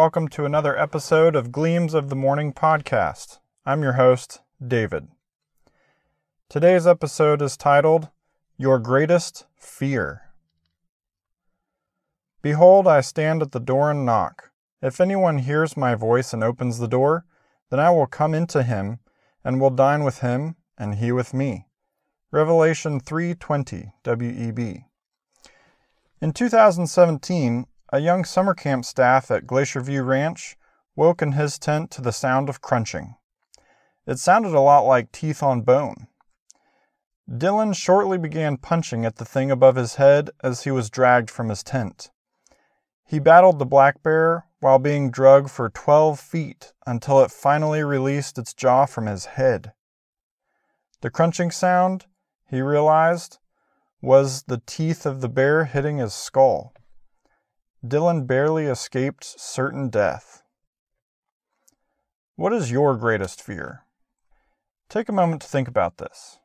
welcome to another episode of Gleams of the Morning podcast. I'm your host, David. Today's episode is titled Your Greatest Fear. Behold, I stand at the door and knock. If anyone hears my voice and opens the door, then I will come into him and will dine with him and he with me. Revelation 3:20 WEB. In 2017, a young summer camp staff at Glacier View Ranch woke in his tent to the sound of crunching. It sounded a lot like teeth on bone. Dylan shortly began punching at the thing above his head as he was dragged from his tent. He battled the black bear while being drugged for 12 feet until it finally released its jaw from his head. The crunching sound, he realized, was the teeth of the bear hitting his skull. Dylan barely escaped certain death. What is your greatest fear? Take a moment to think about this.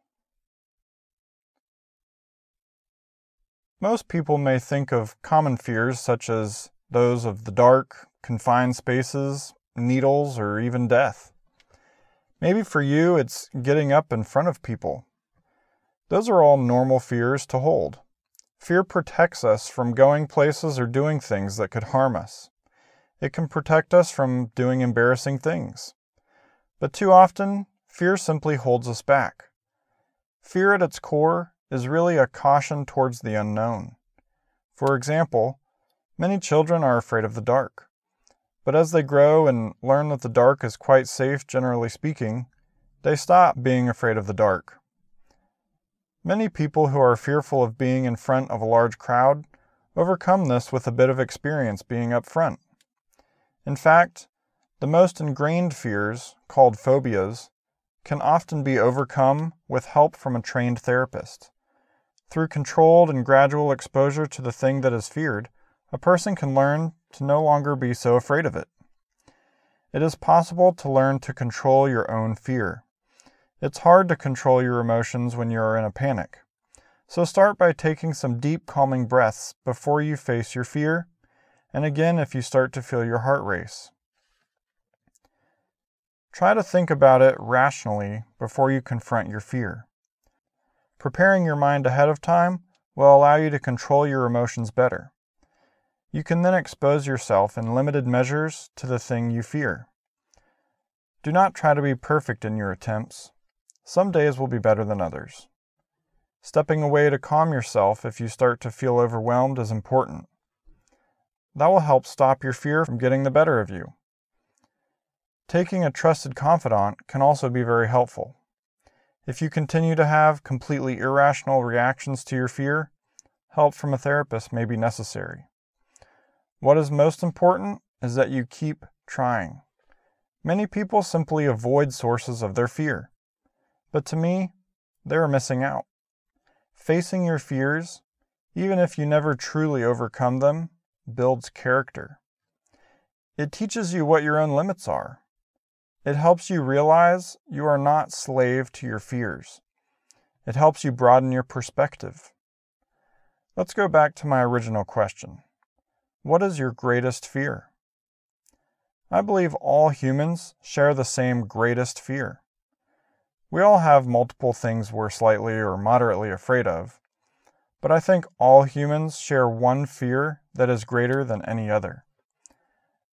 Most people may think of common fears such as those of the dark, confined spaces, needles, or even death. Maybe for you, it's getting up in front of people. Those are all normal fears to hold. Fear protects us from going places or doing things that could harm us. It can protect us from doing embarrassing things. But too often, fear simply holds us back. Fear at its core is really a caution towards the unknown. For example, many children are afraid of the dark. But as they grow and learn that the dark is quite safe, generally speaking, they stop being afraid of the dark. Many people who are fearful of being in front of a large crowd overcome this with a bit of experience being up front. In fact, the most ingrained fears, called phobias, can often be overcome with help from a trained therapist. Through controlled and gradual exposure to the thing that is feared, a person can learn to no longer be so afraid of it. It is possible to learn to control your own fear. It's hard to control your emotions when you are in a panic. So start by taking some deep, calming breaths before you face your fear, and again if you start to feel your heart race. Try to think about it rationally before you confront your fear. Preparing your mind ahead of time will allow you to control your emotions better. You can then expose yourself in limited measures to the thing you fear. Do not try to be perfect in your attempts. Some days will be better than others. Stepping away to calm yourself if you start to feel overwhelmed is important. That will help stop your fear from getting the better of you. Taking a trusted confidant can also be very helpful. If you continue to have completely irrational reactions to your fear, help from a therapist may be necessary. What is most important is that you keep trying. Many people simply avoid sources of their fear. But to me, they are missing out. Facing your fears, even if you never truly overcome them, builds character. It teaches you what your own limits are. It helps you realize you are not slave to your fears. It helps you broaden your perspective. Let's go back to my original question. What is your greatest fear? I believe all humans share the same greatest fear. We all have multiple things we're slightly or moderately afraid of, but I think all humans share one fear that is greater than any other.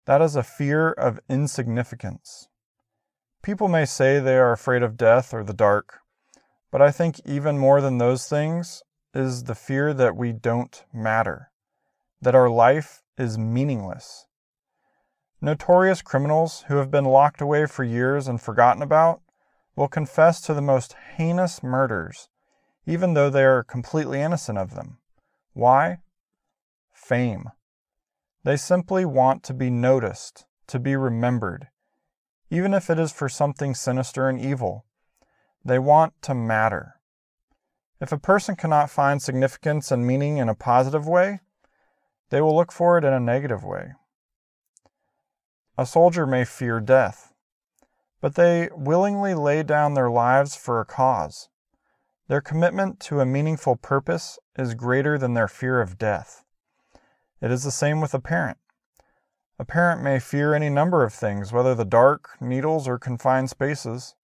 That is a fear of insignificance. People may say they are afraid of death or the dark, but I think even more than those things is the fear that we don't matter, that our life is meaningless. Notorious criminals who have been locked away for years and forgotten about will confess to the most heinous murders, even though they are completely innocent of them. Why? Fame. They simply want to be noticed, to be remembered, even if it is for something sinister and evil. They want to matter. If a person cannot find significance and meaning in a positive way, they will look for it in a negative way. A soldier may fear death but they willingly lay down their lives for a cause. Their commitment to a meaningful purpose is greater than their fear of death. It is the same with a parent. A parent may fear any number of things, whether the dark, needles, or confined spaces,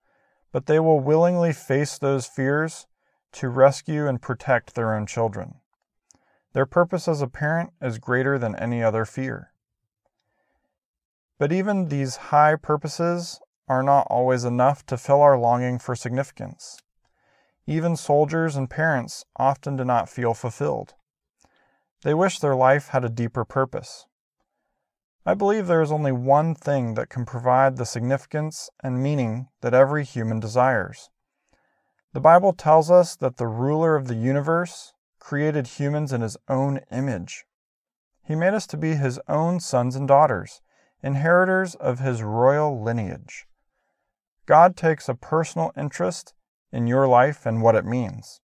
but they will willingly face those fears to rescue and protect their own children. Their purpose as a parent is greater than any other fear. But even these high purposes are not always enough to fill our longing for significance. Even soldiers and parents often do not feel fulfilled. They wish their life had a deeper purpose. I believe there is only one thing that can provide the significance and meaning that every human desires. The Bible tells us that the ruler of the universe created humans in his own image. He made us to be his own sons and daughters, inheritors of his royal lineage. God takes a personal interest in your life and what it means.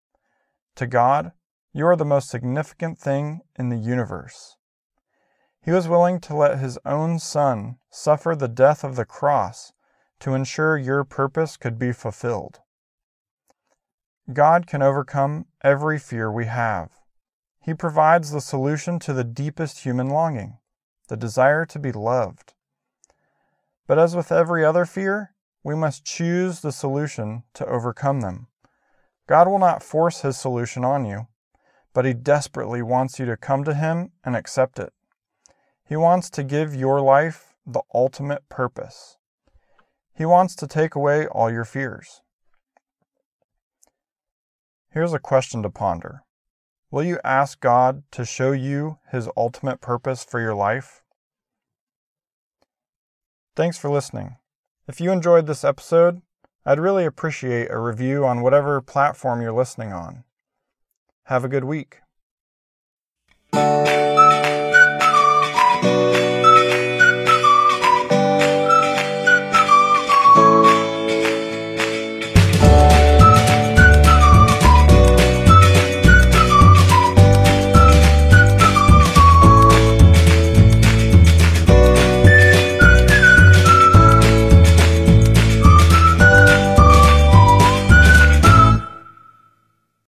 To God, you are the most significant thing in the universe. He was willing to let his own son suffer the death of the cross to ensure your purpose could be fulfilled. God can overcome every fear we have. He provides the solution to the deepest human longing, the desire to be loved. But as with every other fear, we must choose the solution to overcome them. God will not force His solution on you, but He desperately wants you to come to Him and accept it. He wants to give your life the ultimate purpose. He wants to take away all your fears. Here's a question to ponder Will you ask God to show you His ultimate purpose for your life? Thanks for listening. If you enjoyed this episode, I'd really appreciate a review on whatever platform you're listening on. Have a good week.